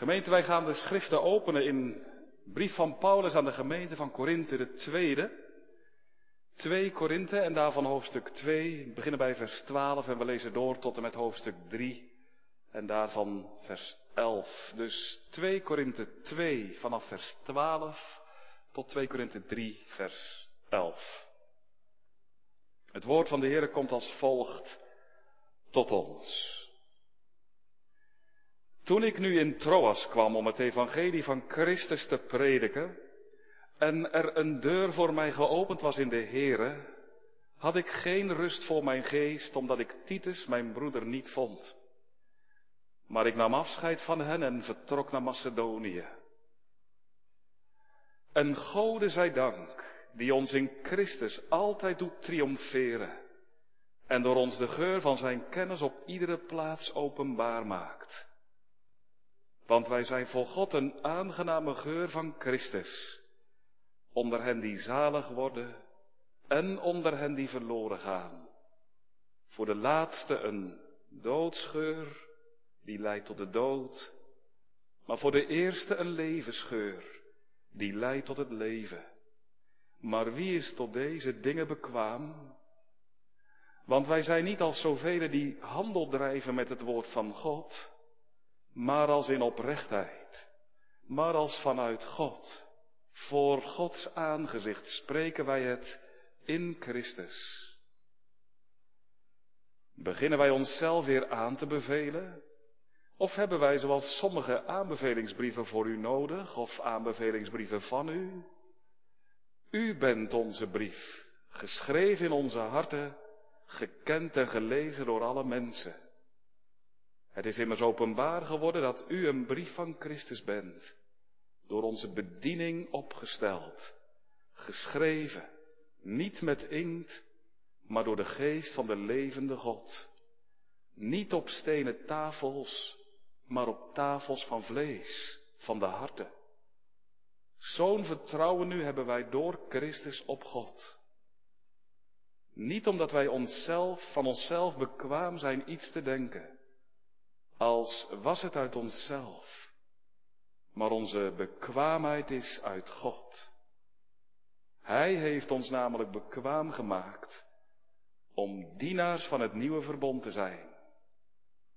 Gemeente, wij gaan de schriften openen in brief van Paulus aan de gemeente van Korinthe, de tweede. 2 Korinthe en daarvan hoofdstuk 2. We beginnen bij vers 12 en we lezen door tot en met hoofdstuk 3 en daarvan vers 11. Dus 2 Korinthe 2 vanaf vers 12 tot 2 Korinthe 3 vers 11. Het woord van de Heer komt als volgt tot ons. Toen ik nu in Troas kwam om het evangelie van Christus te prediken en er een deur voor mij geopend was in de Here, had ik geen rust voor mijn geest omdat ik Titus, mijn broeder, niet vond. Maar ik nam afscheid van hen en vertrok naar Macedonië. En Gode zij dank, die ons in Christus altijd doet triomferen en door ons de geur van zijn kennis op iedere plaats openbaar maakt. Want wij zijn voor God een aangename geur van Christus, onder hen die zalig worden en onder hen die verloren gaan. Voor de laatste een doodsgeur, die leidt tot de dood, maar voor de eerste een levensgeur, die leidt tot het leven. Maar wie is tot deze dingen bekwaam? Want wij zijn niet als zoveel die handel drijven met het woord van God, maar als in oprechtheid, maar als vanuit God. Voor Gods aangezicht spreken wij het in Christus. Beginnen wij onszelf weer aan te bevelen? Of hebben wij zoals sommige aanbevelingsbrieven voor u nodig of aanbevelingsbrieven van u? U bent onze brief, geschreven in onze harten, gekend en gelezen door alle mensen. Het is immers openbaar geworden dat u een brief van Christus bent, door onze bediening opgesteld, geschreven, niet met inkt, maar door de geest van de levende God. Niet op stenen tafels, maar op tafels van vlees, van de harten. Zo'n vertrouwen nu hebben wij door Christus op God. Niet omdat wij onszelf, van onszelf bekwaam zijn iets te denken, als was het uit onszelf, maar onze bekwaamheid is uit God. Hij heeft ons namelijk bekwaam gemaakt om dienaars van het nieuwe verbond te zijn.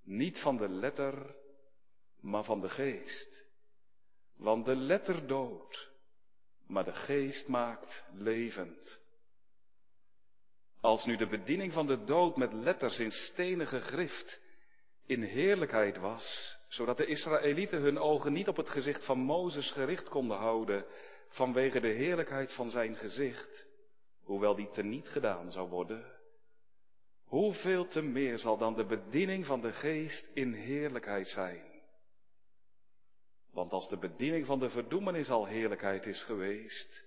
Niet van de letter, maar van de geest. Want de letter doodt, maar de geest maakt levend. Als nu de bediening van de dood met letters in stenige grift in heerlijkheid was, zodat de Israëlieten hun ogen niet op het gezicht van Mozes gericht konden houden vanwege de heerlijkheid van zijn gezicht, hoewel die teniet gedaan zou worden. Hoeveel te meer zal dan de bediening van de geest in heerlijkheid zijn? Want als de bediening van de verdoemenis al heerlijkheid is geweest,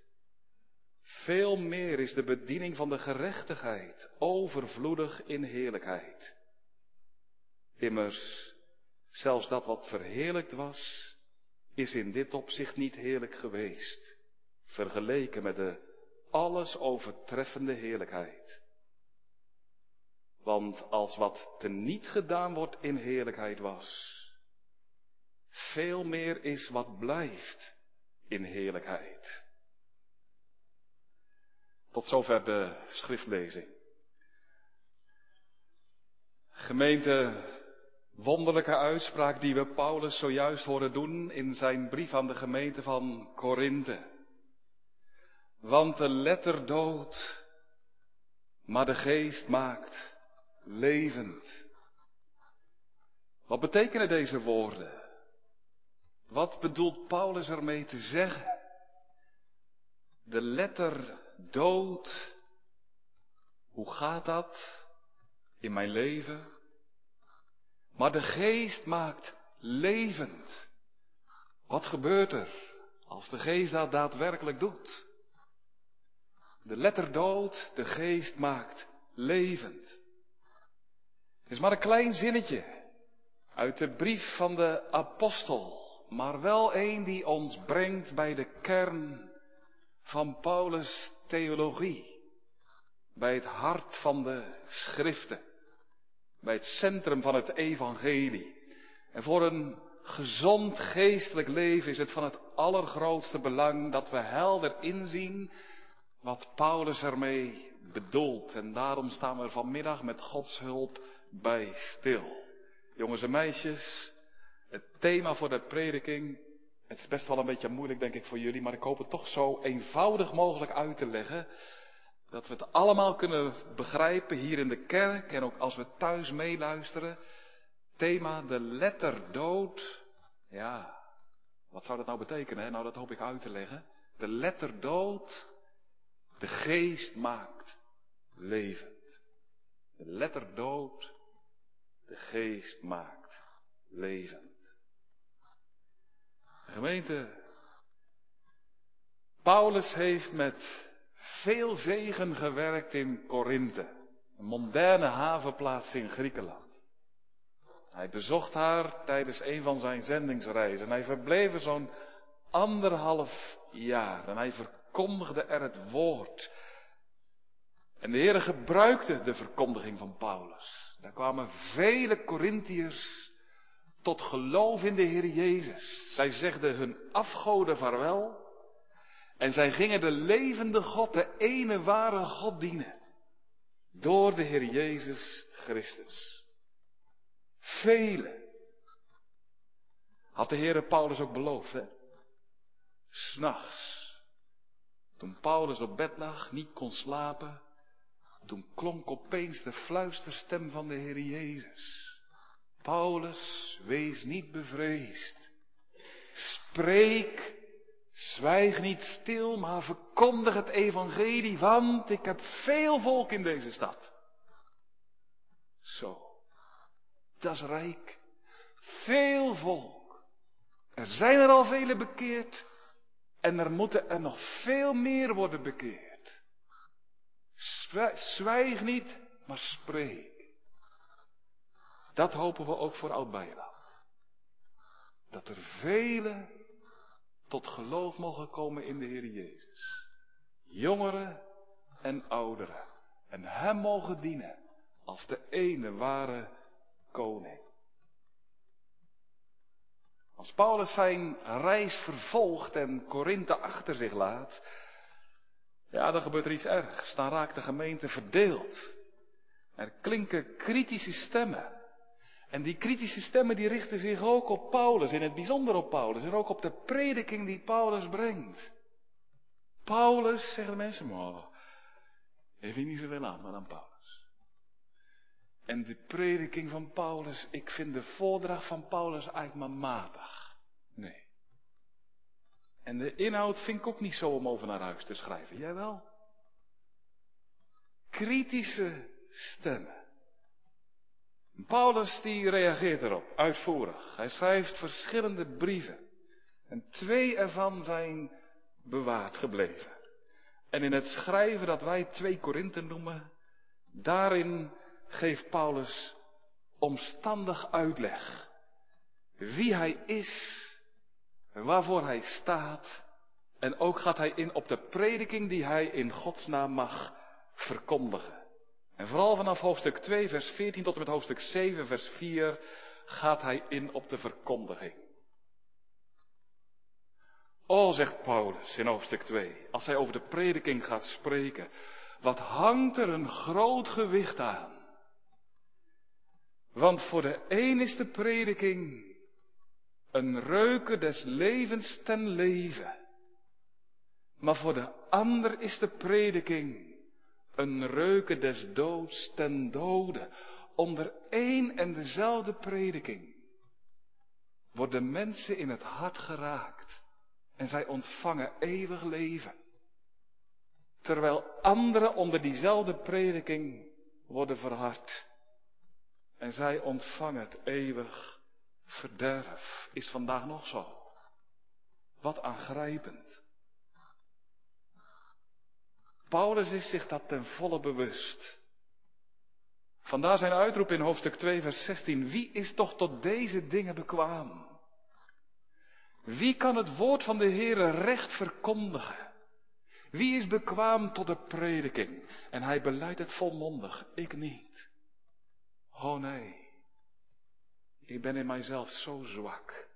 veel meer is de bediening van de gerechtigheid overvloedig in heerlijkheid. Immers, zelfs dat wat verheerlijkt was, is in dit opzicht niet heerlijk geweest, vergeleken met de alles overtreffende heerlijkheid. Want als wat teniet gedaan wordt in heerlijkheid was, veel meer is wat blijft in heerlijkheid. Tot zover de schriftlezing. Gemeente, wonderlijke uitspraak die we Paulus zojuist horen doen in zijn brief aan de gemeente van Korinthe. Want de letter doodt, maar de geest maakt levend. Wat betekenen deze woorden? Wat bedoelt Paulus ermee te zeggen? De letter dood. Hoe gaat dat in mijn leven? Maar de geest maakt levend. Wat gebeurt er als de geest dat daadwerkelijk doet? De letter dood, de geest maakt levend. Het is maar een klein zinnetje uit de brief van de apostel, maar wel een die ons brengt bij de kern van Paulus' theologie, bij het hart van de schriften bij het centrum van het evangelie. En voor een gezond geestelijk leven is het van het allergrootste belang dat we helder inzien wat Paulus ermee bedoelt. En daarom staan we vanmiddag met Gods hulp bij stil. Jongens en meisjes, het thema voor de prediking, het is best wel een beetje moeilijk denk ik voor jullie, maar ik hoop het toch zo eenvoudig mogelijk uit te leggen. Dat we het allemaal kunnen begrijpen hier in de kerk en ook als we thuis meeluisteren. Thema de letter dood. Ja, wat zou dat nou betekenen? Nou, dat hoop ik uit te leggen. De letter dood, de geest maakt levend. De letter dood, de geest maakt levend. Gemeente, Paulus heeft met veel zegen gewerkt in Korinthe, een moderne havenplaats in Griekenland. Hij bezocht haar tijdens een van zijn zendingsreizen. Hij verbleef er zo'n anderhalf jaar en hij verkondigde er het woord. En de Heer gebruikte de verkondiging van Paulus. Daar kwamen vele Corinthiërs tot geloof in de Heer Jezus. Zij zegden hun afgoden vaarwel. En zij gingen de levende God, de ene ware God dienen. Door de Heer Jezus Christus. Vele. Had de Heere Paulus ook beloofd, hè? S'nachts. Toen Paulus op bed lag, niet kon slapen. Toen klonk opeens de fluisterstem van de Heer Jezus. Paulus, wees niet bevreesd. Spreek, zwijg niet stil, maar verkondig het evangelie, want ik heb veel volk in deze stad. Zo, dat is rijk. Veel volk. Er zijn er al vele bekeerd en er moeten er nog veel meer worden bekeerd. Zwijg niet, maar spreek. Dat hopen we ook voor Oud-Beijerland. Dat er velen tot geloof mogen komen in de Heer Jezus. Jongeren en ouderen. En Hem mogen dienen als de ene ware koning. Als Paulus zijn reis vervolgt en Korinthe achter zich laat, ja, dan gebeurt er iets ergs. Dan raakt de gemeente verdeeld. Er klinken kritische stemmen. En die kritische stemmen die richten zich ook op Paulus, in het bijzonder op Paulus, en ook op de prediking die Paulus brengt. Paulus, zeggen mensen, maar heeft niet zoveel aan, maar dan Paulus. En de prediking van Paulus, ik vind de voordracht van Paulus eigenlijk maar matig. Nee. En de inhoud vind ik ook niet zo om over naar huis te schrijven. Jij wel? Kritische stemmen. Paulus die reageert erop, uitvoerig. Hij schrijft verschillende brieven. En twee ervan zijn bewaard gebleven. En in het schrijven dat wij twee Korinthe noemen, daarin geeft Paulus omstandig uitleg. Wie hij is, waarvoor hij staat. En ook gaat hij in op de prediking die hij in Gods naam mag verkondigen. En vooral vanaf hoofdstuk 2, vers 14 tot en met hoofdstuk 7, vers 4 gaat hij in op de verkondiging. O, zegt Paulus in hoofdstuk 2, als hij over de prediking gaat spreken, wat hangt er een groot gewicht aan. Want voor de een is de prediking een reuken des levens ten leven. Maar voor de ander is de prediking een reuken des doods ten dode. Onder één en dezelfde prediking worden mensen in het hart geraakt en zij ontvangen eeuwig leven. Terwijl anderen onder diezelfde prediking worden verhard en zij ontvangen het eeuwig verderf. Is vandaag nog zo. Wat aangrijpend. Paulus is zich dat ten volle bewust. Vandaar zijn uitroep in hoofdstuk 2, vers 16. Wie is toch tot deze dingen bekwaam? Wie kan het woord van de Heere recht verkondigen? Wie is bekwaam tot de prediking? En hij beleidt het volmondig. Ik niet. Oh nee. Ik ben in mijzelf zo zwak.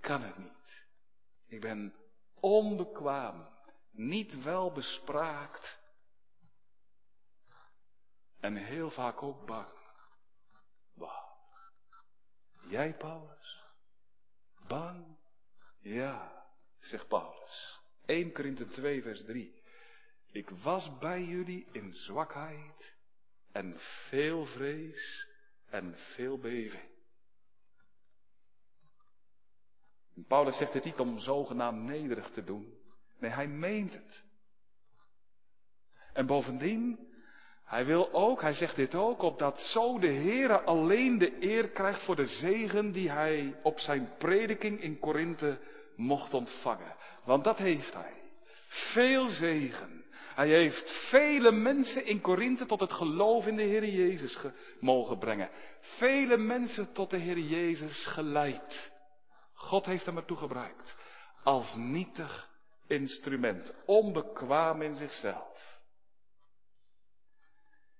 kan het niet. Ik ben onbekwaam, niet wel bespraakt en heel vaak ook bang. Wauw. Jij, Paulus? Bang? Ja, zegt Paulus. 1 Korinthe 2, vers 3. Ik was bij jullie in zwakheid en veel vrees en veel beving. Paulus zegt dit niet om zogenaamd nederig te doen. Nee, hij meent het. En bovendien, hij wil ook, hij zegt dit ook, opdat zo de Heere alleen de eer krijgt voor de zegen die hij op zijn prediking in Korinthe mocht ontvangen. Want dat heeft hij. Veel zegen. Hij heeft vele mensen in Korinthe tot het geloof in de Heer Jezus mogen brengen. Vele mensen tot de Heer Jezus geleid. God heeft hem ertoe gebruikt. Als nietig instrument. Onbekwaam in zichzelf.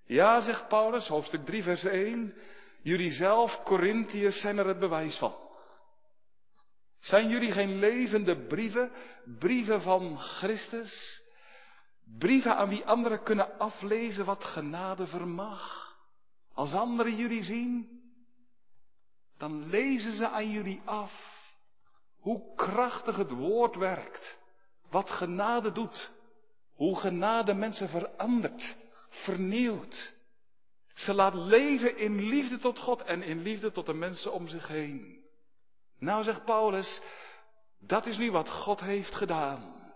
Ja, zegt Paulus, hoofdstuk 3, vers 1. Jullie zelf, Corinthiërs, zijn er het bewijs van. Zijn jullie geen levende brieven, brieven van Christus? Brieven aan wie anderen kunnen aflezen wat genade vermag. Als anderen jullie zien, dan lezen ze aan jullie af hoe krachtig het woord werkt. Wat genade doet. Hoe genade mensen verandert, vernieuwt. Ze laat leven in liefde tot God en in liefde tot de mensen om zich heen. Nou zegt Paulus, dat is nu wat God heeft gedaan.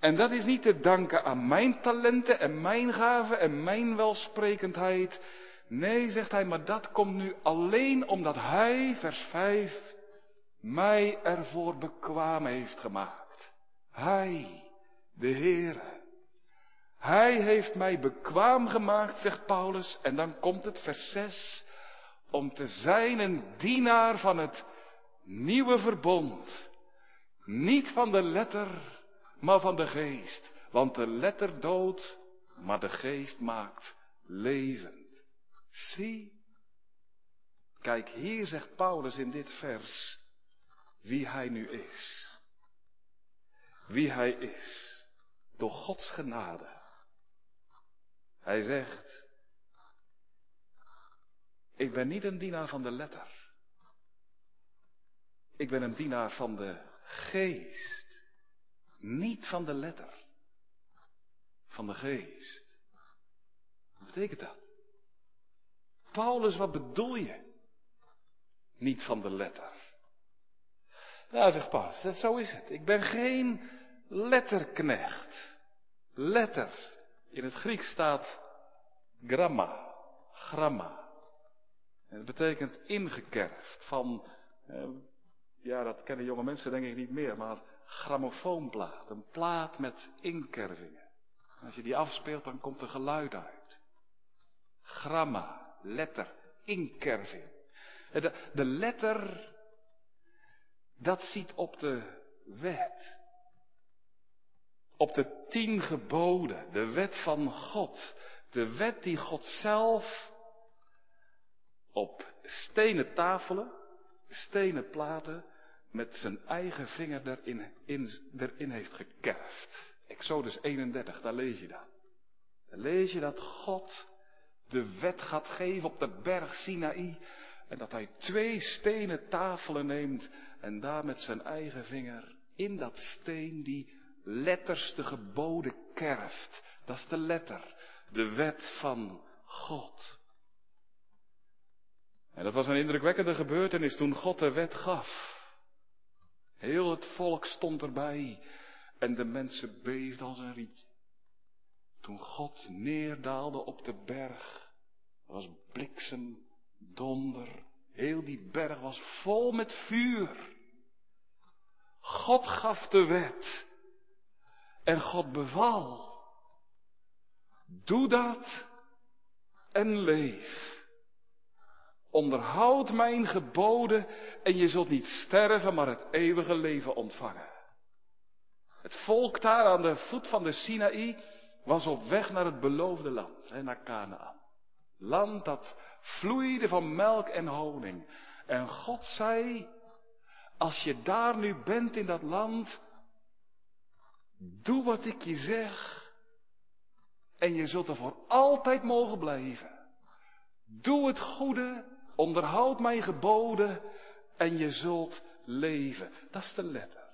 En dat is niet te danken aan mijn talenten en mijn gaven en mijn welsprekendheid. Nee, zegt hij, maar dat komt nu alleen omdat hij, vers 5, mij ervoor bekwaam heeft gemaakt. Hij, de Heere. Hij heeft mij bekwaam gemaakt, zegt Paulus, en dan komt het vers 6, om te zijn een dienaar van het nieuwe verbond. Niet van de letter, maar van de geest. Want de letter doodt, maar de geest maakt levend. Zie. Kijk, hier zegt Paulus in dit vers wie hij nu is. Wie hij is. Door Gods genade. Hij zegt, ik ben niet een dienaar van de letter. Ik ben een dienaar van de geest. Niet van de letter. Van de geest. Wat betekent dat? Paulus, wat bedoel je? Niet van de letter. Ja, zegt Paulus, dat, zo is het. Ik ben geen letterknecht. Letter. In het Grieks staat gramma. Gramma. En dat betekent ingekerfd. Van, eh, ja, dat kennen jonge mensen denk ik niet meer, maar grammofoonplaat. Een plaat met inkervingen. als je die afspeelt, dan komt er geluid uit. Gramma, letter, inkerving. De, de letter dat ziet op de wet. Op de tien geboden, de wet van God. De wet die God zelf op stenen tafelen, stenen platen, met zijn eigen vinger erin, in, heeft gekerfd. Exodus 31, daar lees je dat. Daar lees je dat God de wet gaat geven op de berg Sinaï. En dat hij twee stenen tafelen neemt en daar met zijn eigen vinger in dat steen die letters de geboden kerft. Dat is de letter, de wet van God. En dat was een indrukwekkende gebeurtenis toen God de wet gaf. Heel het volk stond erbij en de mensen beefden als een rietje. Toen God neerdaalde op de berg, was bliksem, donder, heel die berg was vol met vuur. God gaf de wet. En God beval. Doe dat en leef. Onderhoud mijn geboden en je zult niet sterven, maar het eeuwige leven ontvangen. Het volk daar aan de voet van de Sinaï was op weg naar het beloofde land, naar Canaan. Land dat vloeide van melk en honing. En God zei, als je daar nu bent in dat land, doe wat ik je zeg. En je zult er voor altijd mogen blijven. Doe het goede, onderhoud mijn geboden en je zult leven. Dat is de letter.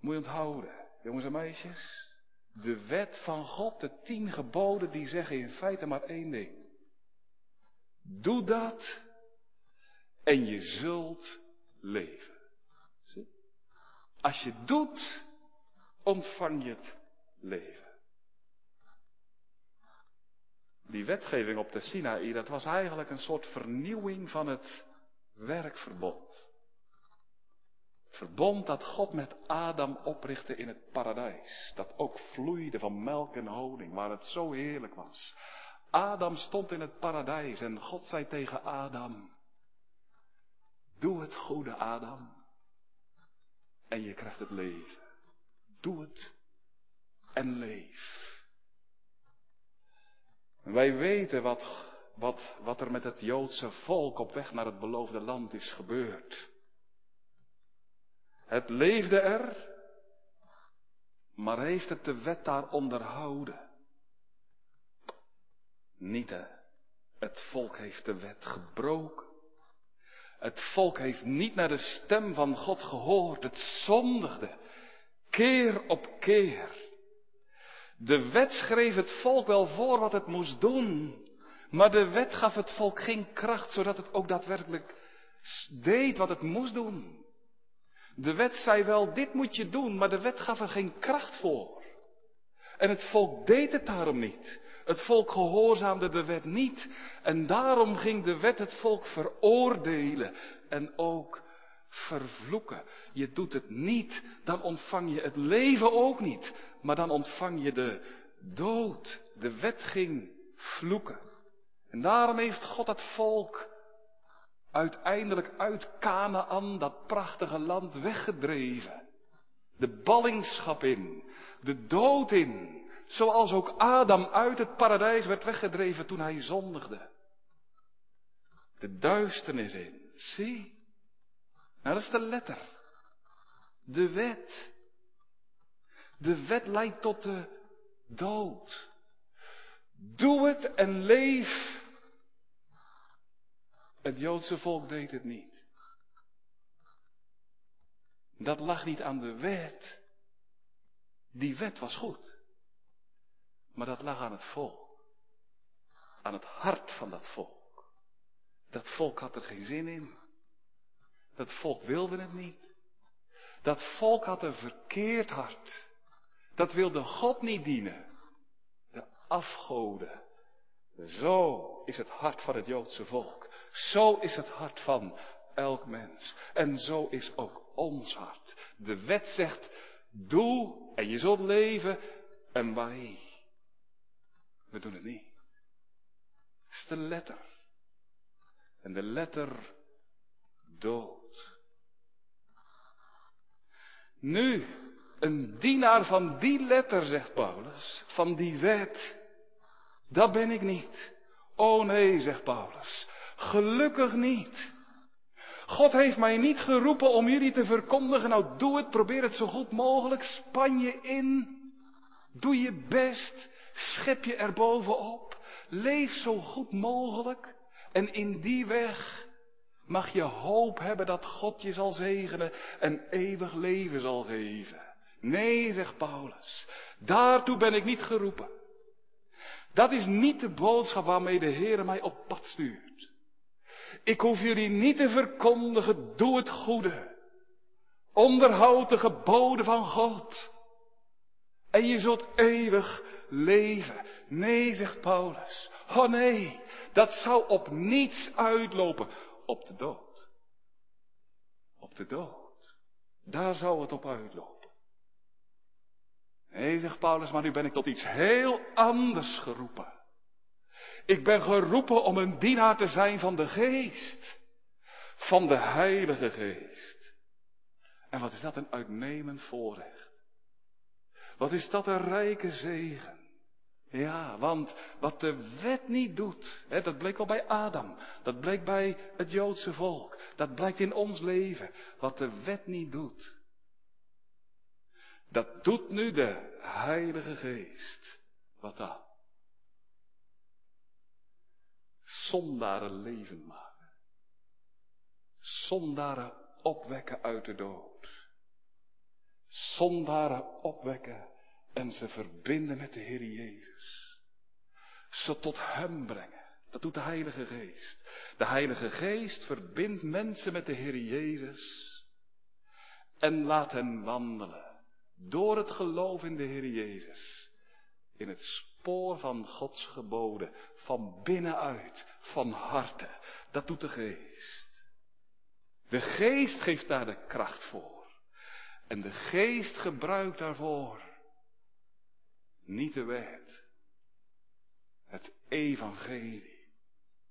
Moet je onthouden, jongens en meisjes. De wet van God, de tien geboden, die zeggen in feite maar één ding. Doe dat en je zult leven. Als je doet, ontvang je het leven. Die wetgeving op de Sinaï, dat was eigenlijk een soort vernieuwing van het werkverbond. Verbond dat God met Adam oprichtte in het paradijs. Dat ook vloeide van melk en honing, waar het zo heerlijk was. Adam stond in het paradijs en God zei tegen Adam, doe het goede Adam en je krijgt het leven. Doe het en leef. Wij weten wat, wat, wat er met het Joodse volk op weg naar het beloofde land is gebeurd. Het leefde er, maar heeft het de wet daar onderhouden? Niet. Het volk heeft de wet gebroken. Het volk heeft niet naar de stem van God gehoord. Het zondigde. Keer op keer. De wet schreef het volk wel voor wat het moest doen. Maar de wet gaf het volk geen kracht, zodat het ook daadwerkelijk deed wat het moest doen. De wet zei wel, dit moet je doen, maar de wet gaf er geen kracht voor. En het volk deed het daarom niet. Het volk gehoorzaamde de wet niet. En daarom ging de wet het volk veroordelen en ook vervloeken. Je doet het niet, dan ontvang je het leven ook niet. Maar dan ontvang je de dood. De wet ging vloeken. En daarom heeft God het volk uiteindelijk uit Canaan, dat prachtige land, weggedreven. De ballingschap in, de dood in, zoals ook Adam uit het paradijs werd weggedreven toen hij zondigde. De duisternis in, zie. Nou, dat is de letter. De wet. De wet leidt tot de dood. Doe het en leef. Het Joodse volk deed het niet. Dat lag niet aan de wet. Die wet was goed. Maar dat lag aan het volk. Aan het hart van dat volk. Dat volk had er geen zin in. Dat volk wilde het niet. Dat volk had een verkeerd hart. Dat wilde God niet dienen. De afgoden. Zo is het hart van het Joodse volk. Zo is het hart van elk mens. En zo is ook ons hart. De wet zegt, doe en je zult leven. En wij, we doen het niet. Het is de letter. En de letter dood. Nu, een dienaar van die letter, zegt Paulus, van die wet, dat ben ik niet. Oh nee, zegt Paulus, gelukkig niet. God heeft mij niet geroepen om jullie te verkondigen, nou doe het, probeer het zo goed mogelijk, span je in, doe je best, schep je er bovenop, leef zo goed mogelijk. En in die weg mag je hoop hebben dat God je zal zegenen en eeuwig leven zal geven. Nee, zegt Paulus, daartoe ben ik niet geroepen. Dat is niet de boodschap waarmee de Heer mij op pad stuurt. Ik hoef jullie niet te verkondigen, doe het goede. Onderhoud de geboden van God. En je zult eeuwig leven. Nee, zegt Paulus. Oh nee, dat zou op niets uitlopen. Op de dood. Op de dood. Daar zou het op uitlopen. Nee, zegt Paulus, maar nu ben ik tot iets heel anders geroepen. Ik ben geroepen om een dienaar te zijn van de geest. Van de Heilige Geest. En wat is dat een uitnemend voorrecht. Wat is dat een rijke zegen. Ja, want wat de wet niet doet, hè, dat bleek al bij Adam, dat bleek bij het Joodse volk, dat blijkt in ons leven. Wat de wet niet doet, dat doet nu de Heilige Geest. Wat dan? Zondaren leven maken. Zondaren opwekken uit de dood. Zondaren opwekken en ze verbinden met de Heer Jezus. Ze tot Hem brengen. Dat doet de Heilige Geest. De Heilige Geest verbindt mensen met de Heer Jezus. En laat hen wandelen. Door het geloof in de Heer Jezus. In het spoor van Gods geboden. Van binnenuit. Van harte. Dat doet de Geest. De Geest geeft daar de kracht voor. En de Geest gebruikt daarvoor niet de wet. Het evangelie.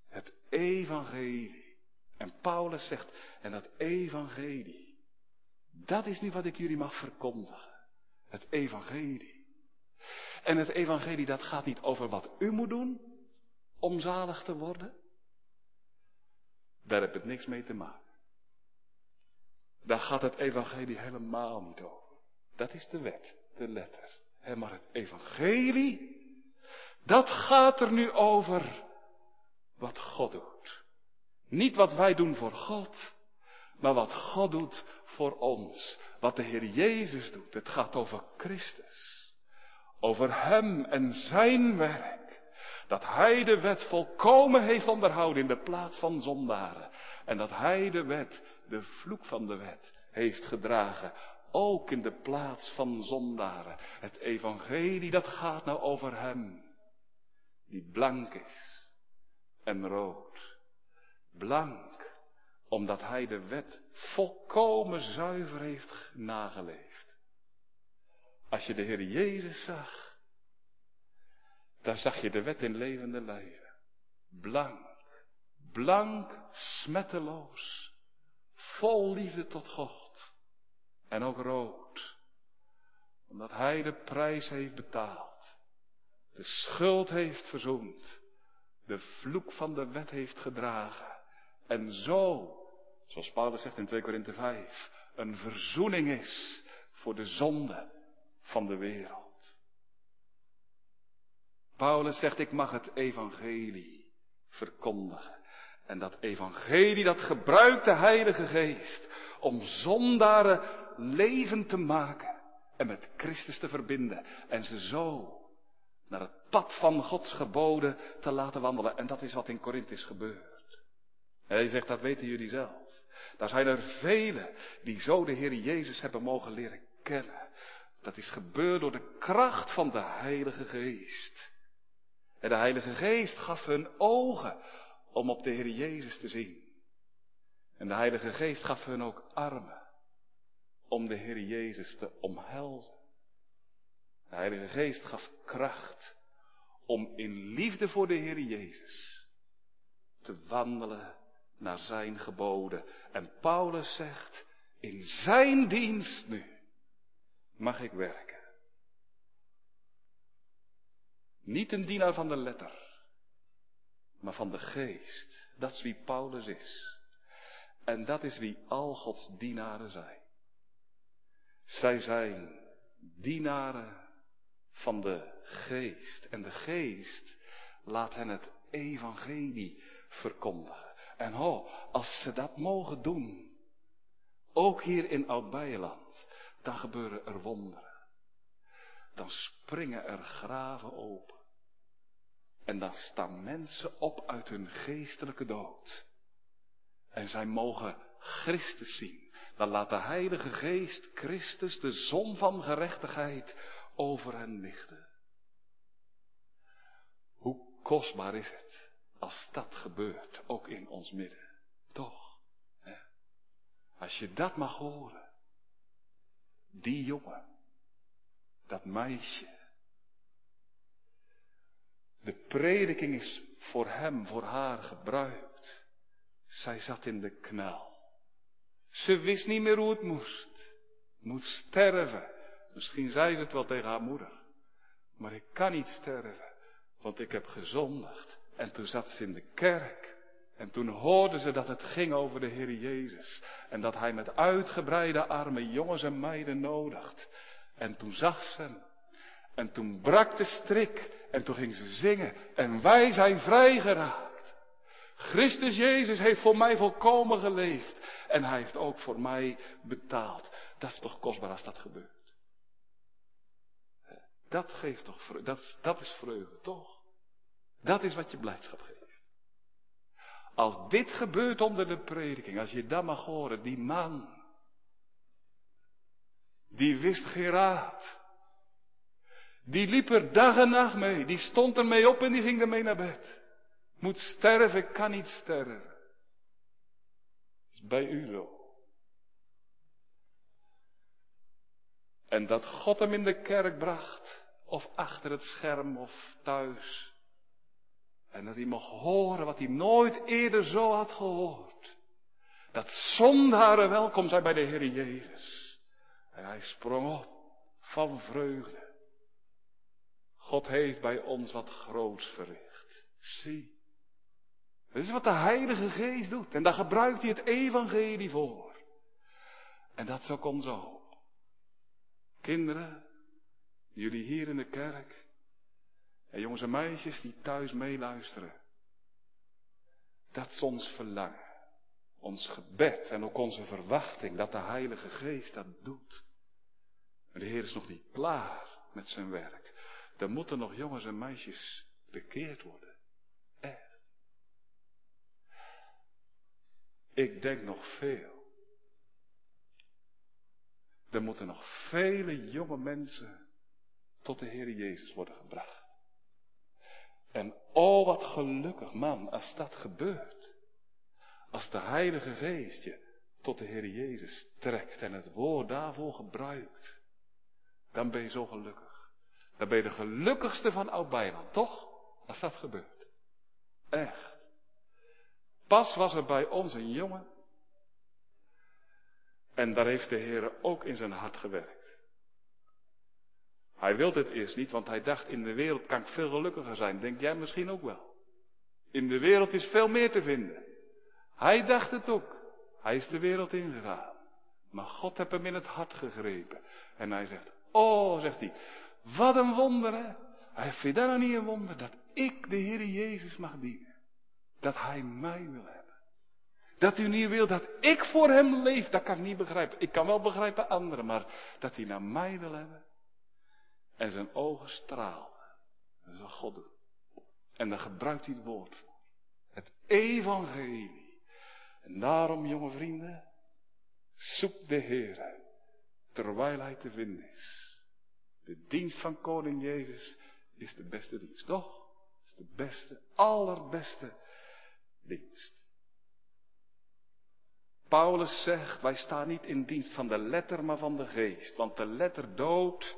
Het evangelie. En Paulus zegt, en dat evangelie, dat is nu wat ik jullie mag verkondigen. Het evangelie. En het evangelie dat gaat niet over wat u moet doen om zalig te worden. Daar heb het niks mee te maken. Daar gaat het evangelie helemaal niet over. Dat is de wet, de letter. Maar het evangelie, dat gaat er nu over wat God doet. Niet wat wij doen voor God, maar wat God doet voor ons. Wat de Heer Jezus doet. Het gaat over Christus. Over Hem en Zijn werk. Dat Hij de wet volkomen heeft onderhouden in de plaats van zondaren. En dat Hij de wet, de vloek van de wet, heeft gedragen ook in de plaats van zondaren. Het evangelie dat gaat nou over hem. Die blank is en rood. Blank, omdat hij de wet volkomen zuiver heeft nageleefd. Als je de Heer Jezus zag, dan zag je de wet in levende lijven. Blank, blank, smetteloos, vol liefde tot God. En ook rood. Omdat hij de prijs heeft betaald. De schuld heeft verzoend. De vloek van de wet heeft gedragen. En zo, zoals Paulus zegt in 2 Korinthe 5, een verzoening is voor de zonde van de wereld. Paulus zegt, ik mag het evangelie verkondigen. En dat evangelie, dat gebruikt de Heilige Geest om zondaren levend te maken en met Christus te verbinden en ze zo naar het pad van Gods geboden te laten wandelen. En dat is wat in Korinthe. En hij zegt, dat weten jullie zelf. Daar zijn er velen die zo de Heer Jezus hebben mogen leren kennen. Dat is gebeurd door de kracht van de Heilige Geest. En de Heilige Geest gaf hun ogen om op de Heer Jezus te zien. En de Heilige Geest gaf hun ook armen om de Heer Jezus te omhelzen. De Heilige Geest gaf kracht om in liefde voor de Heer Jezus te wandelen naar zijn geboden. En Paulus zegt, in zijn dienst nu mag ik werken. Niet een dienaar van de letter, maar van de geest. Dat is wie Paulus is. En dat is wie al Gods dienaren zijn. Zij zijn dienaren van de geest. En de geest laat hen het evangelie verkondigen. En ho, als ze dat mogen doen, ook hier in Oud-Beijerland, dan gebeuren er wonderen. Dan springen er graven open. En dan staan mensen op uit hun geestelijke dood. En zij mogen Christus zien dan laat de Heilige Geest Christus, de zon van gerechtigheid, over hen lichten. Hoe kostbaar is het als dat gebeurt, ook in ons midden. Toch? Hè? Als je dat mag horen. Die jongen, dat meisje. De prediking is voor hem, voor haar gebruikt. Zij zat in de knel. Ze wist niet meer hoe het moest. Moet sterven. Misschien zei ze het wel tegen haar moeder. Maar ik kan niet sterven. Want ik heb gezondigd. En toen zat ze in de kerk. En toen hoorden ze dat het ging over de Heer Jezus. En dat Hij met uitgebreide armen jongens en meiden nodigt. En toen zag ze hem. En toen brak de strik. En toen ging ze zingen. En wij zijn vrijgeraakt. Christus Jezus heeft voor mij volkomen geleefd. En Hij heeft ook voor mij betaald. Dat is toch kostbaar als dat gebeurt. Dat geeft toch vreugde. Dat, dat is vreugde, toch? Dat is wat je blijdschap geeft. Als dit gebeurt onder de prediking, als je dat mag horen, die man, die wist geen raad. Die liep er dag en nacht mee, die stond er mee op en die ging ermee naar bed. Moet sterven, kan niet sterven. is bij u zo. En dat God hem in de kerk bracht, of achter het scherm of thuis. En dat hij mocht horen wat hij nooit eerder zo had gehoord. Dat zondaren welkom zijn bij de Heer Jezus. En hij sprong op van vreugde. God heeft bij ons wat groots verricht. Zie. Dat is wat de Heilige Geest doet. En daar gebruikt hij het evangelie voor. En dat is ook onze hoop. Kinderen, jullie hier in de kerk. En jongens en meisjes die thuis meeluisteren. Dat is ons verlangen. Ons gebed en ook onze verwachting dat de Heilige Geest dat doet. De Heer is nog niet klaar met zijn werk. Er moeten nog jongens en meisjes bekeerd worden. Echt. Ik denk nog veel. Er moeten nog vele jonge mensen tot de Heer Jezus worden gebracht. En oh wat gelukkig man als dat gebeurt. Als de Heilige Geest je tot de Heer Jezus trekt en het woord daarvoor gebruikt. Dan ben je zo gelukkig. Dan ben je de gelukkigste van Oud-Bijland, toch? Als dat gebeurt. Echt. Pas was er bij ons een jongen. En daar heeft de Heer ook in zijn hart gewerkt. Hij wilde het eerst niet, want hij dacht in de wereld kan ik veel gelukkiger zijn. Denk jij misschien ook wel. In de wereld is veel meer te vinden. Hij dacht het ook. Hij is de wereld ingegaan. Maar God heeft hem in het hart gegrepen. En hij zegt, oh, zegt hij, wat een wonder hè. Hij vindt dat nou niet een wonder dat ik de Heer Jezus mag dienen. Dat hij mij wil hebben. Dat u niet wil dat ik voor hem leef, dat kan ik niet begrijpen. Ik kan wel begrijpen anderen, maar dat hij naar mij wil hebben. En zijn ogen straalden. Dat is God. En dan gebruikt hij het woord voor. Het evangelie. En daarom, jonge vrienden, zoek de Heer terwijl hij te vinden is. De dienst van koning Jezus is de beste dienst, toch? is de beste, allerbeste dienst. Paulus zegt, wij staan niet in dienst van de letter, maar van de geest. Want de letter doodt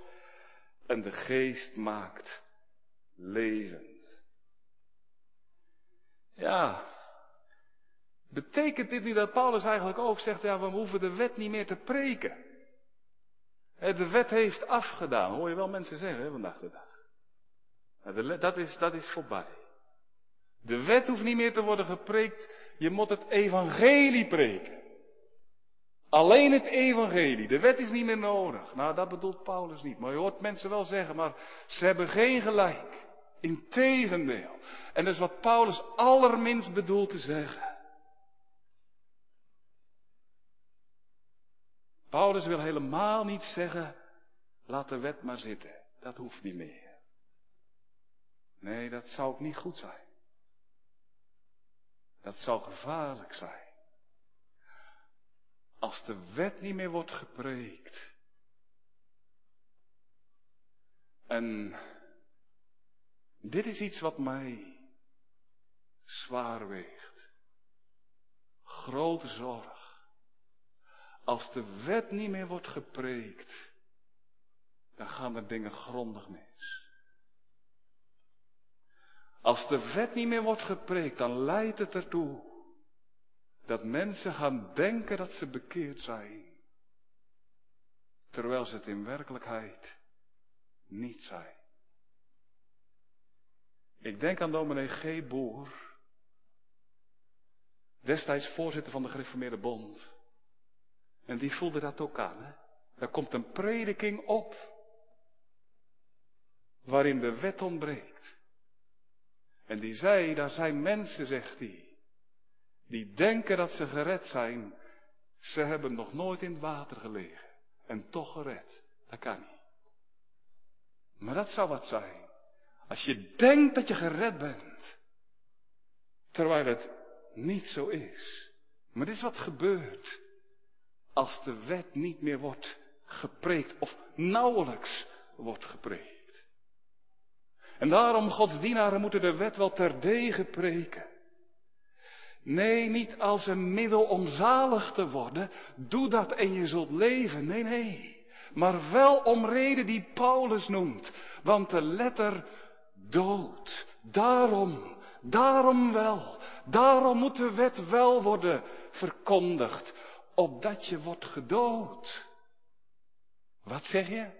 en de geest maakt levend. Ja, betekent dit niet dat Paulus eigenlijk ook zegt, ja, we hoeven de wet niet meer te preken? De wet heeft afgedaan, hoor je wel mensen zeggen hè, vandaag de dag. Dat is, dat is voorbij. De wet hoeft niet meer te worden gepreekt, je moet het evangelie preken. Alleen het evangelie. De wet is niet meer nodig. Nou, dat bedoelt Paulus niet. Maar je hoort mensen wel zeggen, maar ze hebben geen gelijk. Integendeel. En dat is wat Paulus allerminst bedoelt te zeggen. Paulus wil helemaal niet zeggen, laat de wet maar zitten. Dat hoeft niet meer. Nee, dat zou ook niet goed zijn. Dat zou gevaarlijk zijn. Als de wet niet meer wordt gepreekt. En dit is iets wat mij zwaar weegt. Grote zorg. Als de wet niet meer wordt gepreekt, dan gaan er dingen grondig mis. Als de wet niet meer wordt gepreekt, dan leidt het ertoe dat mensen gaan denken dat ze bekeerd zijn, terwijl ze het in werkelijkheid niet zijn. Ik denk aan dominee G. Boer, destijds voorzitter van de Gereformeerde Bond. En die voelde dat ook aan. Hè? Er komt een prediking op waarin de wet ontbreekt. En die zei, daar zijn mensen, zegt hij, die denken dat ze gered zijn. Ze hebben nog nooit in het water gelegen en toch gered. Dat kan niet. Maar dat zou wat zijn. Als je denkt dat je gered bent, terwijl het niet zo is. Maar dit is wat gebeurt als de wet niet meer wordt gepreekt of nauwelijks wordt gepreekt. En daarom, godsdienaren moeten de wet wel terdege preken. Nee, niet als een middel om zalig te worden. Doe dat en je zult leven. Nee, nee. Maar wel om reden die Paulus noemt. Want de letter dood. Daarom, daarom wel. Daarom moet de wet wel worden verkondigd. Opdat je wordt gedood. Wat zeg je?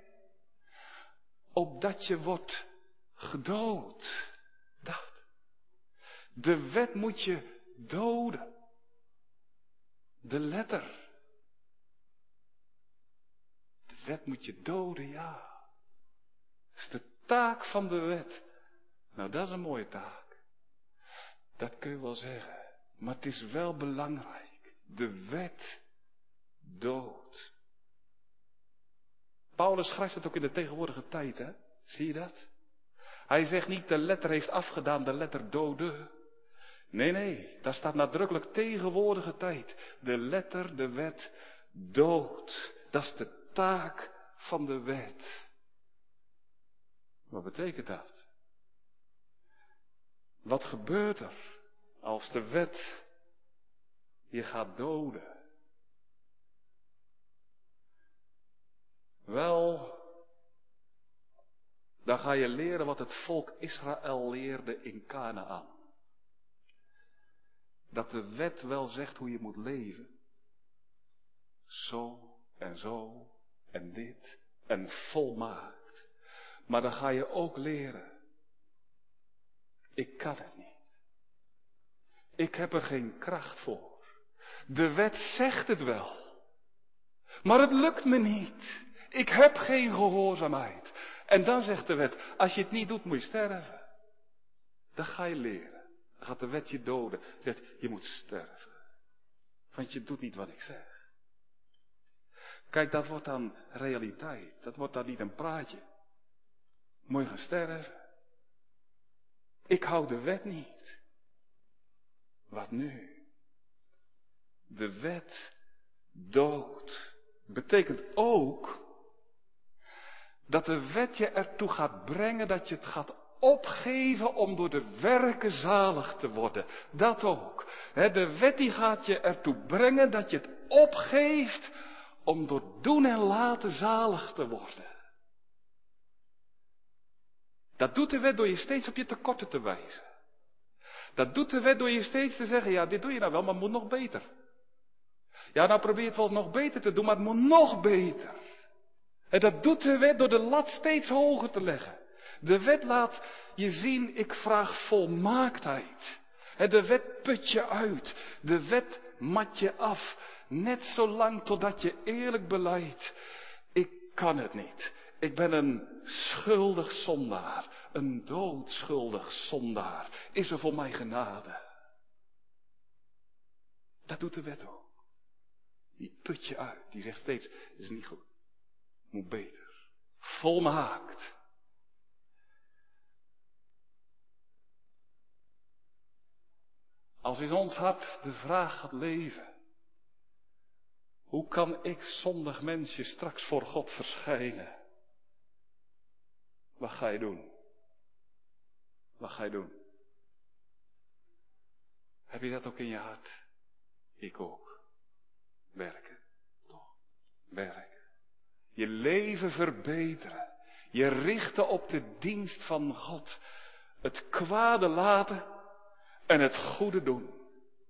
Opdat je wordt gedood. Dat. De wet moet je doden. De letter. De wet moet je doden, ja. Dat is de taak van de wet. Nou, dat is een mooie taak. Dat kun je wel zeggen. Maar het is wel belangrijk. De wet dood. Paulus schrijft het ook in de tegenwoordige tijd, hè? Zie je dat? Hij zegt niet de letter heeft afgedaan, de letter doden. Nee, nee, daar staat nadrukkelijk tegenwoordige tijd. De letter, de wet, dood. Dat is de taak van de wet. Wat betekent dat? Wat gebeurt er als de wet je gaat doden? Wel, dan ga je leren wat het volk Israël leerde in Canaan dat de wet wel zegt hoe je moet leven. Zo en zo en dit en volmaakt. Maar dan ga je ook leren. Ik kan het niet. Ik heb er geen kracht voor. De wet zegt het wel. Maar het lukt me niet. Ik heb geen gehoorzaamheid. En dan zegt de wet, als je het niet doet, moet je sterven. Dat ga je leren. Gaat de wet je doden. Zegt, je moet sterven. Want je doet niet wat ik zeg. Kijk, dat wordt dan realiteit. Dat wordt dan niet een praatje. Moet je gaan sterven. Ik hou de wet niet. Wat nu? De wet dood. Betekent ook dat de wet je ertoe gaat brengen dat je het gaat opgeven om door de werken zalig te worden. Dat ook. De wet die gaat je ertoe brengen dat je het opgeeft om door doen en laten zalig te worden. Dat doet de wet door je steeds op je tekorten te wijzen. Dat doet de wet door je steeds te zeggen, ja, dit doe je nou wel, maar het moet nog beter. Ja, nou probeer het wel nog beter te doen, maar het moet nog beter. En dat doet de wet door de lat steeds hoger te leggen. De wet laat je zien, ik vraag volmaaktheid. De wet put je uit. De wet mat je af. Net zolang totdat je eerlijk beleidt. Ik kan het niet. Ik ben een schuldig zondaar. Een doodschuldig zondaar. Is er voor mij genade? Dat doet de wet ook. Die put je uit. Die zegt steeds, is niet goed. Moet beter. Volmaakt. Als in ons hart de vraag gaat leven. Hoe kan ik zondig mensje straks voor God verschijnen? Wat ga je doen? Wat ga je doen? Heb je dat ook in je hart? Ik ook. Werken. Toch? Werken. Je leven verbeteren. Je richten op de dienst van God. Het kwade laten en het goede doen.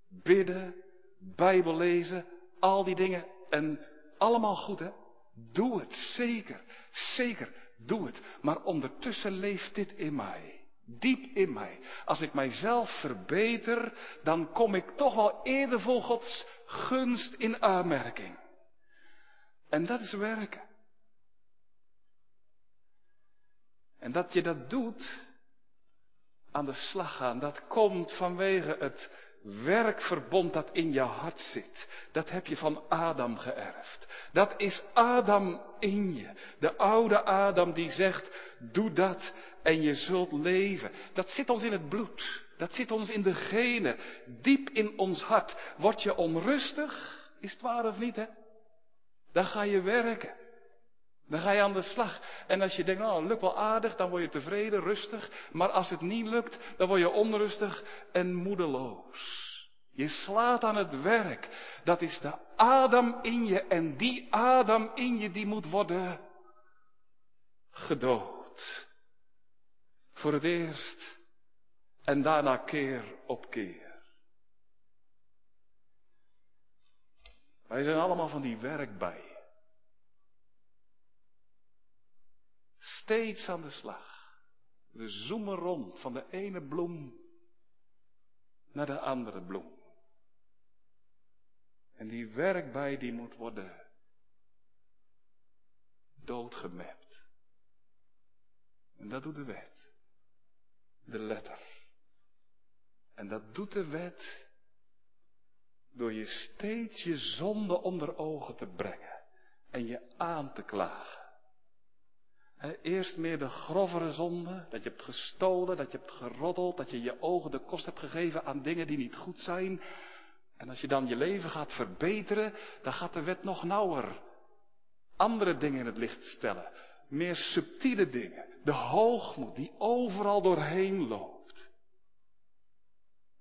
Bidden, Bijbel lezen, al die dingen. En allemaal goed hè. Doe het, zeker. Zeker, doe het. Maar ondertussen leeft dit in mij. Diep in mij. Als ik mijzelf verbeter, dan kom ik toch wel eerder voor Gods gunst in aanmerking. En dat is werken. En dat je dat doet, aan de slag gaan, dat komt vanwege het werkverbond dat in je hart zit. Dat heb je van Adam geërfd. Dat is Adam in je. De oude Adam die zegt, doe dat en je zult leven. Dat zit ons in het bloed. Dat zit ons in de genen. Diep in ons hart. Word je onrustig? Is het waar of niet, hè? Dan ga je werken. Dan ga je aan de slag. En als je denkt, nou, lukt wel aardig, dan word je tevreden, rustig. Maar als het niet lukt, dan word je onrustig en moedeloos. Je slaat aan het werk. Dat is de Adam in je. En die Adam in je, die moet worden gedood. Voor het eerst. En daarna keer op keer. Wij zijn allemaal van die werkbijen. Steeds aan de slag. We zoomen rond van de ene bloem naar de andere bloem. En die werkbij die moet worden doodgemapt. En dat doet de wet. De letter. En dat doet de wet door je steeds je zonde onder ogen te brengen en je aan te klagen eerst meer de grovere zonde, dat je hebt gestolen, dat je hebt geroddeld, dat je je ogen de kost hebt gegeven aan dingen die niet goed zijn. En als je dan je leven gaat verbeteren, dan gaat de wet nog nauwer andere dingen in het licht stellen. Meer subtiele dingen. De hoogmoed die overal doorheen loopt.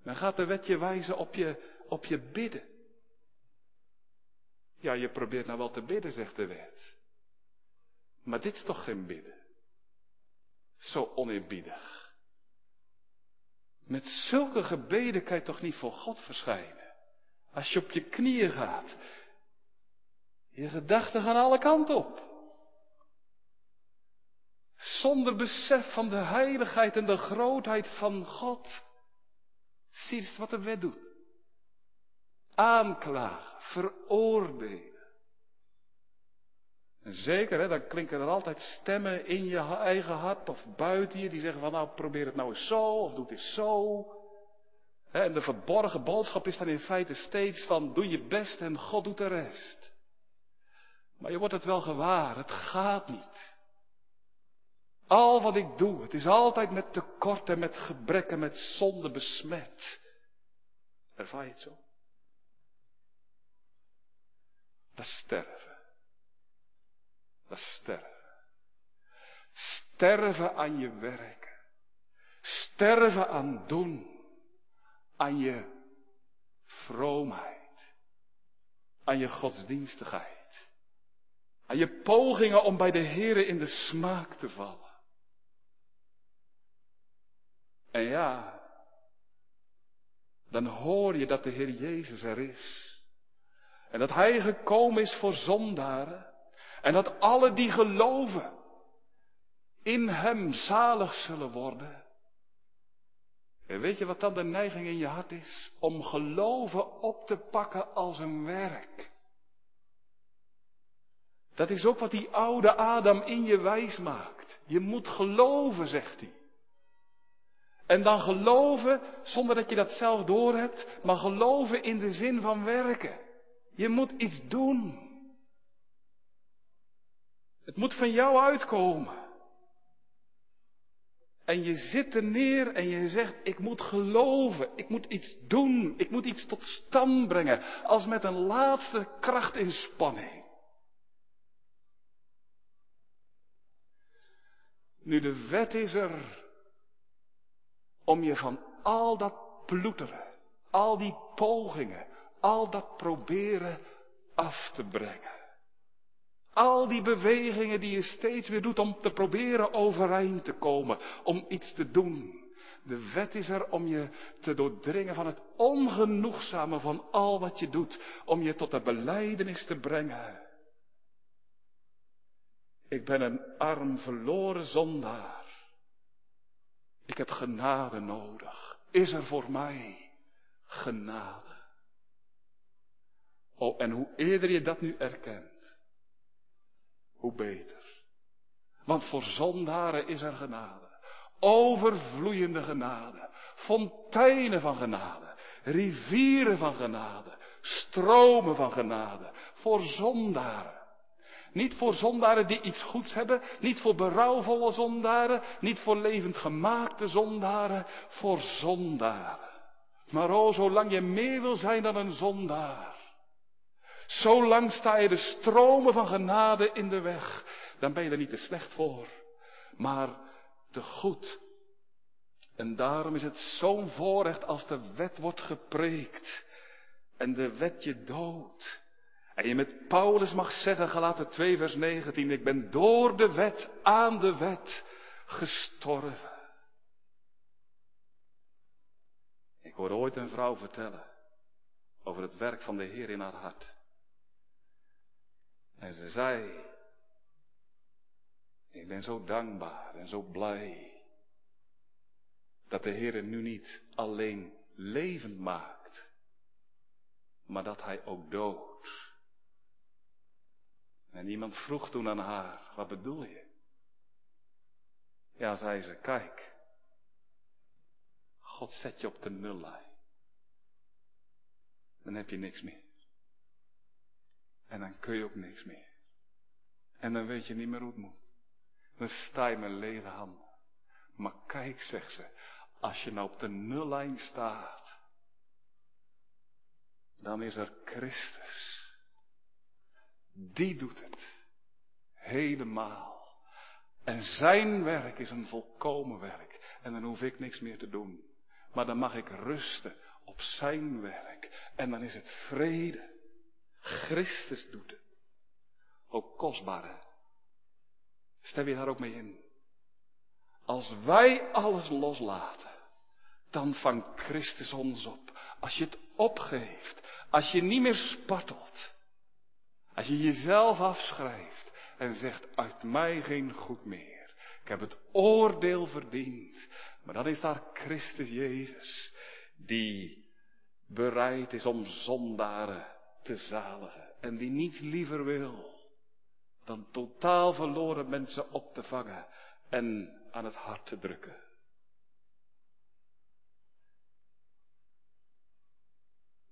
Dan gaat de wet je wijzen op je, op je bidden. Ja, je probeert nou wel te bidden, zegt de wet. Maar dit is toch geen bidden? Zo oneerbiedig. Met zulke gebeden kan je toch niet voor God verschijnen? Als je op je knieën gaat. Je gedachten gaan alle kanten op. Zonder besef van de heiligheid en de grootheid van God. Zie eens wat de wet doet. Aanklagen, veroordelen. Zeker, hè, dan klinken er altijd stemmen in je eigen hart of buiten je die zeggen van nou probeer het nou eens zo of doe het eens zo. En de verborgen boodschap is dan in feite steeds van doe je best en God doet de rest. Maar je wordt het wel gewaar, het gaat niet. Al wat ik doe, het is altijd met tekort en met gebrek en met zonde besmet. Ervaar je het zo? Dat is sterven. Dat is sterven. Sterven aan je werken. Sterven aan doen. Aan je vroomheid. Aan je godsdienstigheid. Aan je pogingen om bij de Here in de smaak te vallen. En ja, dan hoor je dat de Heer Jezus er is. En dat Hij gekomen is voor zondaren. En dat alle die geloven in Hem zalig zullen worden. En weet je wat dan de neiging in je hart is? Om geloven op te pakken als een werk. Dat is ook wat die oude Adam in je wijs maakt. Je moet geloven, zegt hij. En dan geloven zonder dat je dat zelf doorhebt, maar geloven in de zin van werken. Je moet iets doen. Het moet van jou uitkomen. En je zit er neer en je zegt, ik moet geloven, ik moet iets doen, ik moet iets tot stand brengen, als met een laatste krachtinspanning. Nu de wet is er om je van al dat ploeteren, al die pogingen, al dat proberen af te brengen. Al die bewegingen die je steeds weer doet om te proberen overeind te komen, om iets te doen. De wet is er om je te doordringen van het ongenoegzame van al wat je doet, om je tot de beleidenis te brengen. Ik ben een arm verloren zondaar. Ik heb genade nodig. Is er voor mij genade? Oh, en hoe eerder je dat nu erkent, hoe beter. Want voor zondaren is er genade. Overvloeiende genade. Fonteinen van genade. Rivieren van genade. Stromen van genade. Voor zondaren. Niet voor zondaren die iets goeds hebben, niet voor berouwvolle zondaren, niet voor levend gemaakte zondaren, voor zondaren. Maar o, zolang je meer wil zijn dan een zondaar, zolang sta je de stromen van genade in de weg, dan ben je er niet te slecht voor, maar te goed. En daarom is het zo'n voorrecht als de wet wordt gepreekt en de wet je dood. En je met Paulus mag zeggen, gelaten 2 vers 19, ik ben door de wet aan de wet gestorven. Ik hoorde ooit een vrouw vertellen over het werk van de Heer in haar hart. En ze zei, ik ben zo dankbaar en zo blij dat de Heer nu niet alleen levend maakt, maar dat Hij ook doodt. En iemand vroeg toen aan haar, wat bedoel je? Ja, zei ze, kijk, God zet je op de nullijn. Dan heb je niks meer. En dan kun je ook niks meer. En dan weet je niet meer hoe het moet. Dan sta je met lege handen. Maar kijk, zegt ze, als je nou op de nullijn staat, dan is er Christus. Die doet het. Helemaal. En zijn werk is een volkomen werk. En dan hoef ik niks meer te doen. Maar dan mag ik rusten op zijn werk. En dan is het vrede. Christus doet het. Ook kostbare. Stem je daar ook mee in? Als wij alles loslaten, dan vangt Christus ons op. Als je het opgeeft, als je niet meer spartelt, als je jezelf afschrijft en zegt, uit mij geen goed meer. Ik heb het oordeel verdiend. Maar dan is daar Christus Jezus, die bereid is om zondaren te zaligen. En die niets liever wil dan totaal verloren mensen op te vangen en aan het hart te drukken.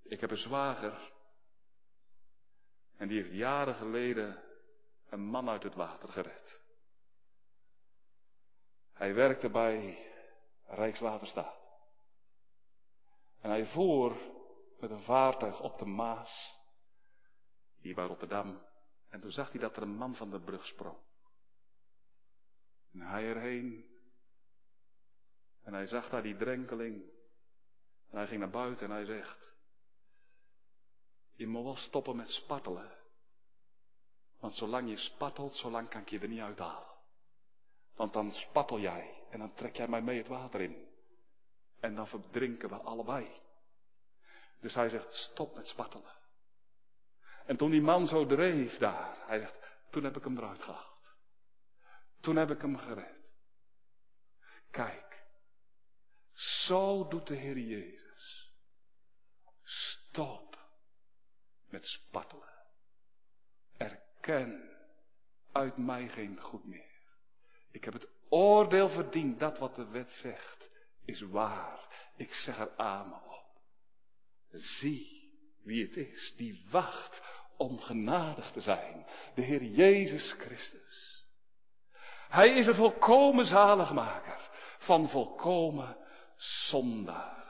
Ik heb een zwager en die heeft jaren geleden een man uit het water gered. Hij werkte bij Rijkswaterstaat. En hij voer met een vaartuig op de Maas, hier bij Rotterdam. En toen zag hij dat er een man van de brug sprong. En hij erheen. En hij zag daar die drenkeling. En hij ging naar buiten en hij zegt, je moet wel stoppen met spartelen. Want zolang je spartelt, zolang kan ik je er niet uithalen. Want dan spartel jij en dan trek jij mij mee het water in. En dan verdrinken we allebei. Dus hij zegt, stop met spartelen. En toen die man zo dreef daar, hij zegt, toen heb ik hem eruit gehaald. Toen heb ik hem gered. Kijk, zo doet de Heer Jezus. Stop met spartelen. Erken uit mij geen goed meer. Ik heb het oordeel verdiend, dat wat de wet zegt, is waar. Ik zeg er amen op. Zie wie het is die wacht om genadig te zijn. De Heer Jezus Christus. Hij is een volkomen zaligmaker van volkomen zondaren.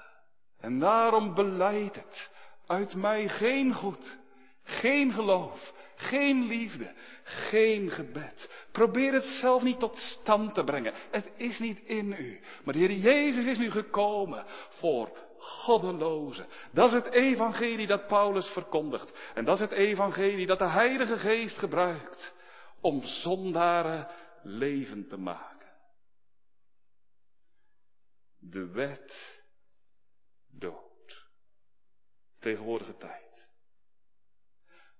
En daarom beleidt het uit mij geen goed, geen geloof, geen liefde, geen gebed. Probeer het zelf niet tot stand te brengen. Het is niet in u. Maar de Heer Jezus is nu gekomen voor goddelozen. Dat is het evangelie dat Paulus verkondigt. En dat is het evangelie dat de Heilige Geest gebruikt om zondaren levend te maken. De wet dood tegenwoordige tijd.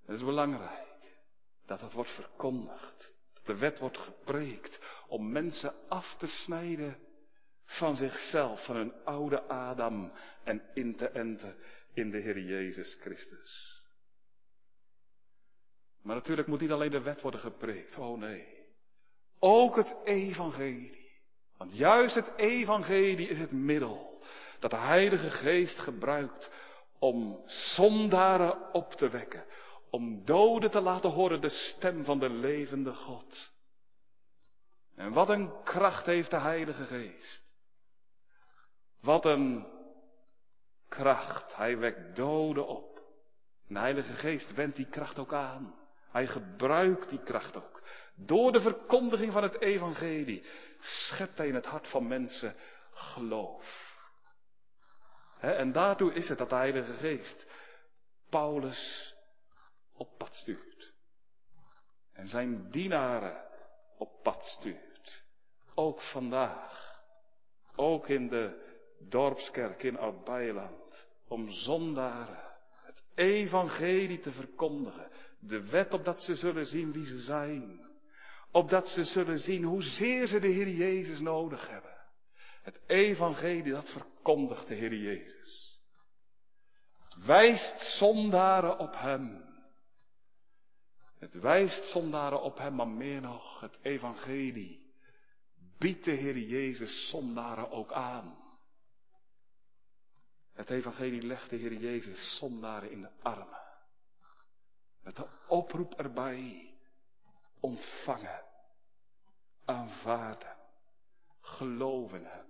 Het is belangrijk dat dat wordt verkondigd. Dat de wet wordt gepreekt om mensen af te snijden van zichzelf, van hun oude Adam en in te enten in de Heer Jezus Christus. Maar natuurlijk moet niet alleen de wet worden gepreekt. Oh nee. Ook het evangelie. Want juist het evangelie is het middel dat de Heilige Geest gebruikt om zondaren op te wekken. Om doden te laten horen de stem van de levende God. En wat een kracht heeft de Heilige Geest. Wat een kracht. Hij wekt doden op. De Heilige Geest wendt die kracht ook aan. Hij gebruikt die kracht ook. Door de verkondiging van het evangelie schept hij in het hart van mensen geloof. en daartoe is het dat de Heilige Geest Paulus op pad stuurt. En zijn dienaren op pad stuurt. Ook vandaag. Ook in de dorpskerk in Oud-Beiland. Om zondaren het evangelie te verkondigen. De wet opdat ze zullen zien wie ze zijn. Opdat ze zullen zien hoezeer ze de Heer Jezus nodig hebben. Het evangelie dat verkondigt de Heer Jezus. Wijst zondaren op Hem. Het wijst zondaren op Hem, maar meer nog, het evangelie biedt de Heer Jezus zondaren ook aan. Het evangelie legt de Heer Jezus zondaren in de armen. Met de oproep erbij. Ontvangen. Aanvaarden. Geloven hem.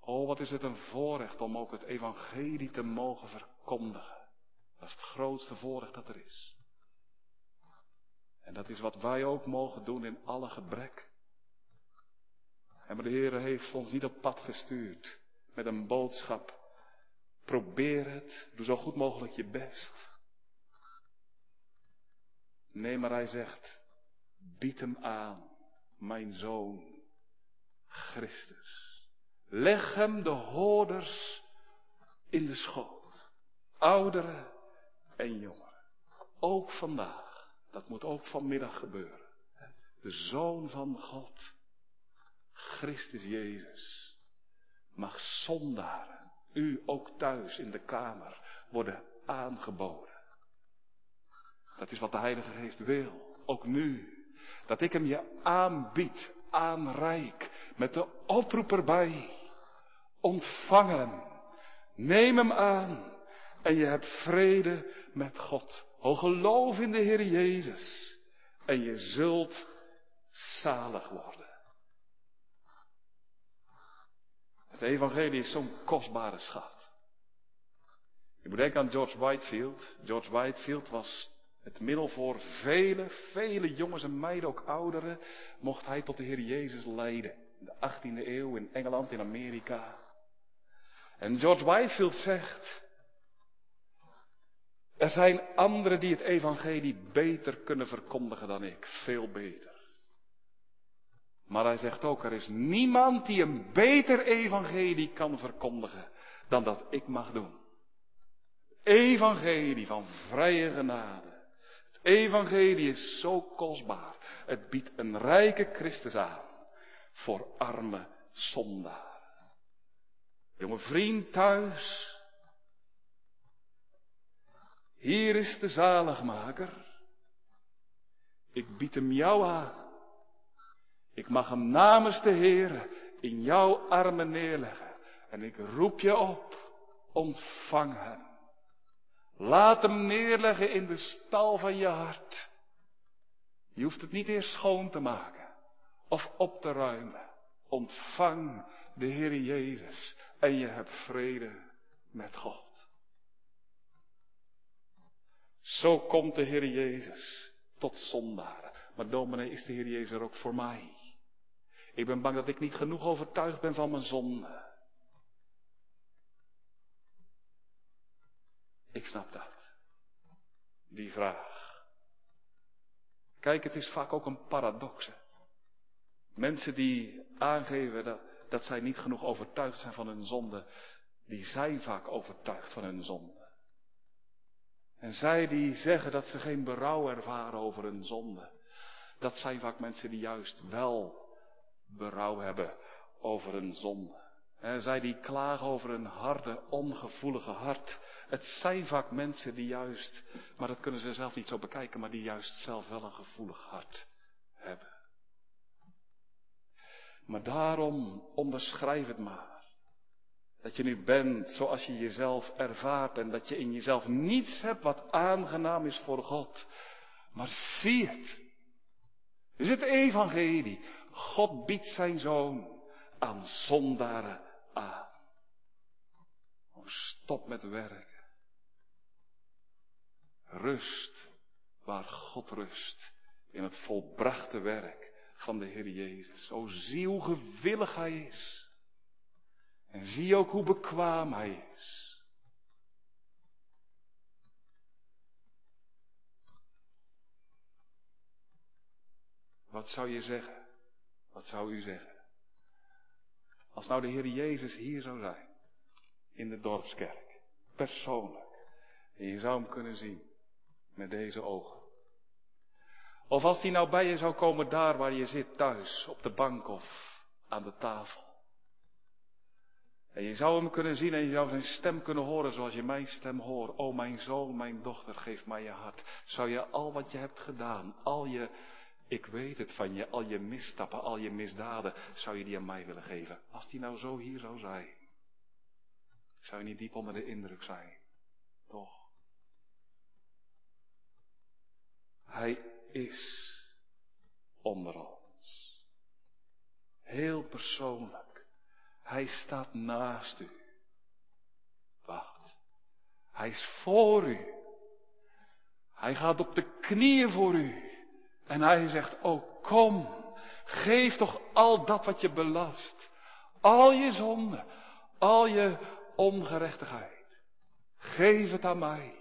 Oh, wat is het een voorrecht om ook het evangelie te mogen verkondigen. Dat is het grootste voorrecht dat er is. En dat is wat wij ook mogen doen in alle gebrek. En maar de Heer heeft ons niet op pad gestuurd met een boodschap. Probeer het, doe zo goed mogelijk je best. Nee, maar hij zegt, bied hem aan, mijn zoon, Christus. Leg hem de hoorders in de schoot, ouderen en jongeren. Ook vandaag, dat moet ook vanmiddag gebeuren. De Zoon van God, Christus Jezus mag zondaren, u ook thuis in de kamer, worden aangeboden. Dat is wat de Heilige Geest wil, ook nu. Dat ik hem je aanbied, aanrijk, met de oproep erbij. Ontvangen, neem hem aan en je hebt vrede met God. O geloof in de Heer Jezus en je zult zalig worden. Het evangelie is zo'n kostbare schat. Je moet denken aan George Whitefield. George Whitefield was het middel voor vele, vele jongens en meiden, ook ouderen, mocht hij tot de Heer Jezus leiden. In de 18e eeuw in Engeland, in Amerika. En George Whitefield zegt, er zijn anderen die het evangelie beter kunnen verkondigen dan ik, veel beter. Maar hij zegt ook, er is niemand die een beter evangelie kan verkondigen dan dat ik mag doen. Evangelie van vrije genade. Het evangelie is zo kostbaar. Het biedt een rijke Christus aan voor arme zondaren. Jonge vriend thuis. Hier is de zaligmaker. Ik bied hem jou aan. Ik mag hem namens de Heer in jouw armen neerleggen. En ik roep je op, ontvang hem. Laat hem neerleggen in de stal van je hart. Je hoeft het niet eerst schoon te maken of op te ruimen. Ontvang de Heer Jezus en je hebt vrede met God. Zo komt de Heer Jezus tot zondaren. Maar dominee is de Heer Jezus er ook voor mij. Ik ben bang dat ik niet genoeg overtuigd ben van mijn zonde. Ik snap dat. Die vraag. Kijk, het is vaak ook een paradox. Mensen die aangeven dat, dat zij niet genoeg overtuigd zijn van hun zonde, die zijn vaak overtuigd van hun zonde. En zij die zeggen dat ze geen berouw ervaren over hun zonde, dat zijn vaak mensen die juist wel berouw hebben over een zonde. En zij die klagen over een harde, ongevoelige hart. Het zijn vaak mensen die juist, maar dat kunnen ze zelf niet zo bekijken, maar die juist zelf wel een gevoelig hart hebben. Maar daarom onderschrijf het maar. Dat je nu bent zoals je jezelf ervaart en dat je in jezelf niets hebt wat aangenaam is voor God. Maar zie het. Is het evangelie. God biedt zijn zoon aan zondaren aan. Oh, stop met werken. Rust waar God rust. In het volbrachte werk van de Heer Jezus. O zie hoe gewillig Hij is. En zie ook hoe bekwaam Hij is. Wat zou je zeggen? Wat zou u zeggen? Als nou de Heer Jezus hier zou zijn, in de dorpskerk, persoonlijk, en je zou hem kunnen zien met deze ogen. Of als hij nou bij je zou komen daar waar je zit thuis, op de bank of aan de tafel. En je zou hem kunnen zien en je zou zijn stem kunnen horen zoals je mijn stem hoort. O mijn zoon, mijn dochter, geef mij je hart. Zou je al wat je hebt gedaan, al je ik weet het van je, al je misstappen, al je misdaden, zou je die aan mij willen geven. Als die nou zo hier zou zijn, zou je niet diep onder de indruk zijn. Toch? Hij is onder ons. Heel persoonlijk. Hij staat naast u. Wacht. Hij is voor u. Hij gaat op de knieën voor u. En hij zegt, oh kom, geef toch al dat wat je belast. Al je zonde, al je ongerechtigheid. Geef het aan mij.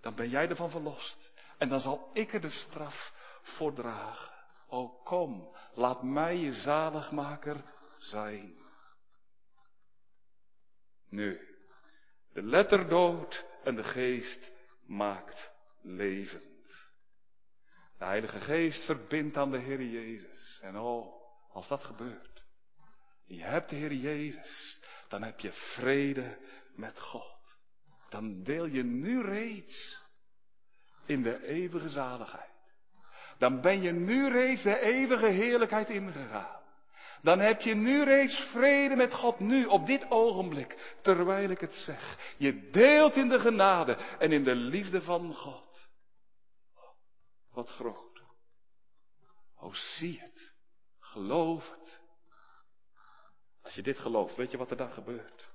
Dan ben jij ervan verlost. En dan zal ik er de straf voor dragen. O kom, laat mij je zaligmaker zijn. Nu, de letter dood en de geest maakt leven. De Heilige Geest verbindt aan de Heer Jezus. En oh, als dat gebeurt, je hebt de Heer Jezus, dan heb je vrede met God. Dan deel je nu reeds in de eeuwige zaligheid. Dan ben je nu reeds de eeuwige heerlijkheid ingegaan. Dan heb je nu reeds vrede met God, nu, op dit ogenblik, terwijl ik het zeg. Je deelt in de genade en in de liefde van God. Wat groot. Oh, zie het. Geloof het. Als je dit gelooft, weet je wat er dan gebeurt?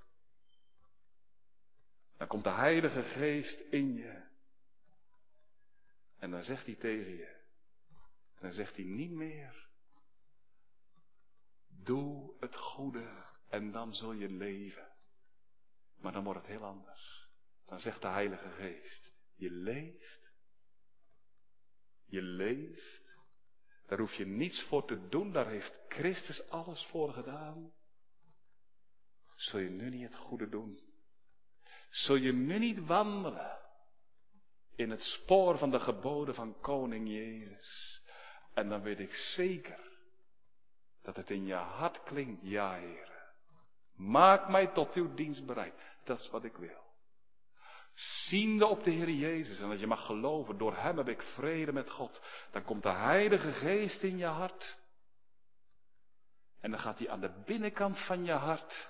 Dan komt de Heilige Geest in je. En dan zegt hij tegen je. En dan zegt hij niet meer. Doe het goede en dan zul je leven. Maar dan wordt het heel anders. Dan zegt de Heilige Geest. Je leeft je leeft. Daar hoef je niets voor te doen, daar heeft Christus alles voor gedaan. Zul je nu niet het goede doen? Zul je nu niet wandelen in het spoor van de geboden van koning Jezus? En dan weet ik zeker dat het in je hart klinkt, ja Heer. Maak mij tot uw dienst bereid. Dat is wat ik wil. Ziende op de Heer Jezus en dat je mag geloven, door Hem heb ik vrede met God. Dan komt de Heilige Geest in je hart. En dan gaat hij aan de binnenkant van je hart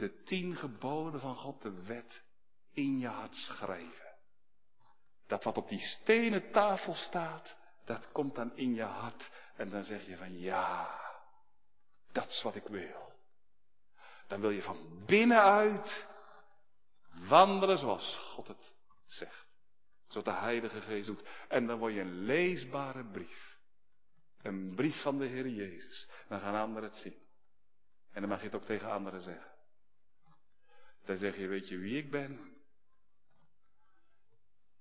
de tien geboden van God, de wet, in je hart schrijven. Dat wat op die stenen tafel staat, dat komt dan in je hart. En dan zeg je van ja, dat is wat ik wil. Dan wil je van binnenuit Wandelen zoals God het zegt. Zoals de Heilige Geest doet. En dan word je een leesbare brief. Een brief van de Heer Jezus. Dan gaan anderen het zien. En dan mag je het ook tegen anderen zeggen. Dan zeg je, weet je wie ik ben?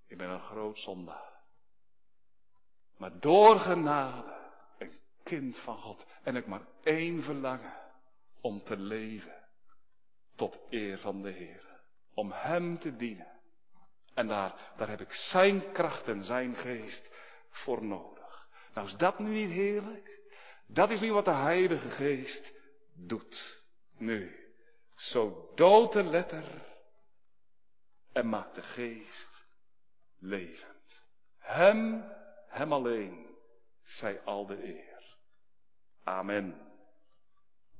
Ik ben een groot zondaar. Maar door genade een kind van God. En ik maar één verlangen. Om te leven tot eer van de Heer om Hem te dienen. En daar, daar heb ik Zijn kracht en Zijn geest voor nodig. Nou is dat nu niet heerlijk? Dat is nu wat de Heilige Geest doet. Nu, zo dood de letter en maakt de Geest levend. Hem, hem alleen, zij al de eer. Amen.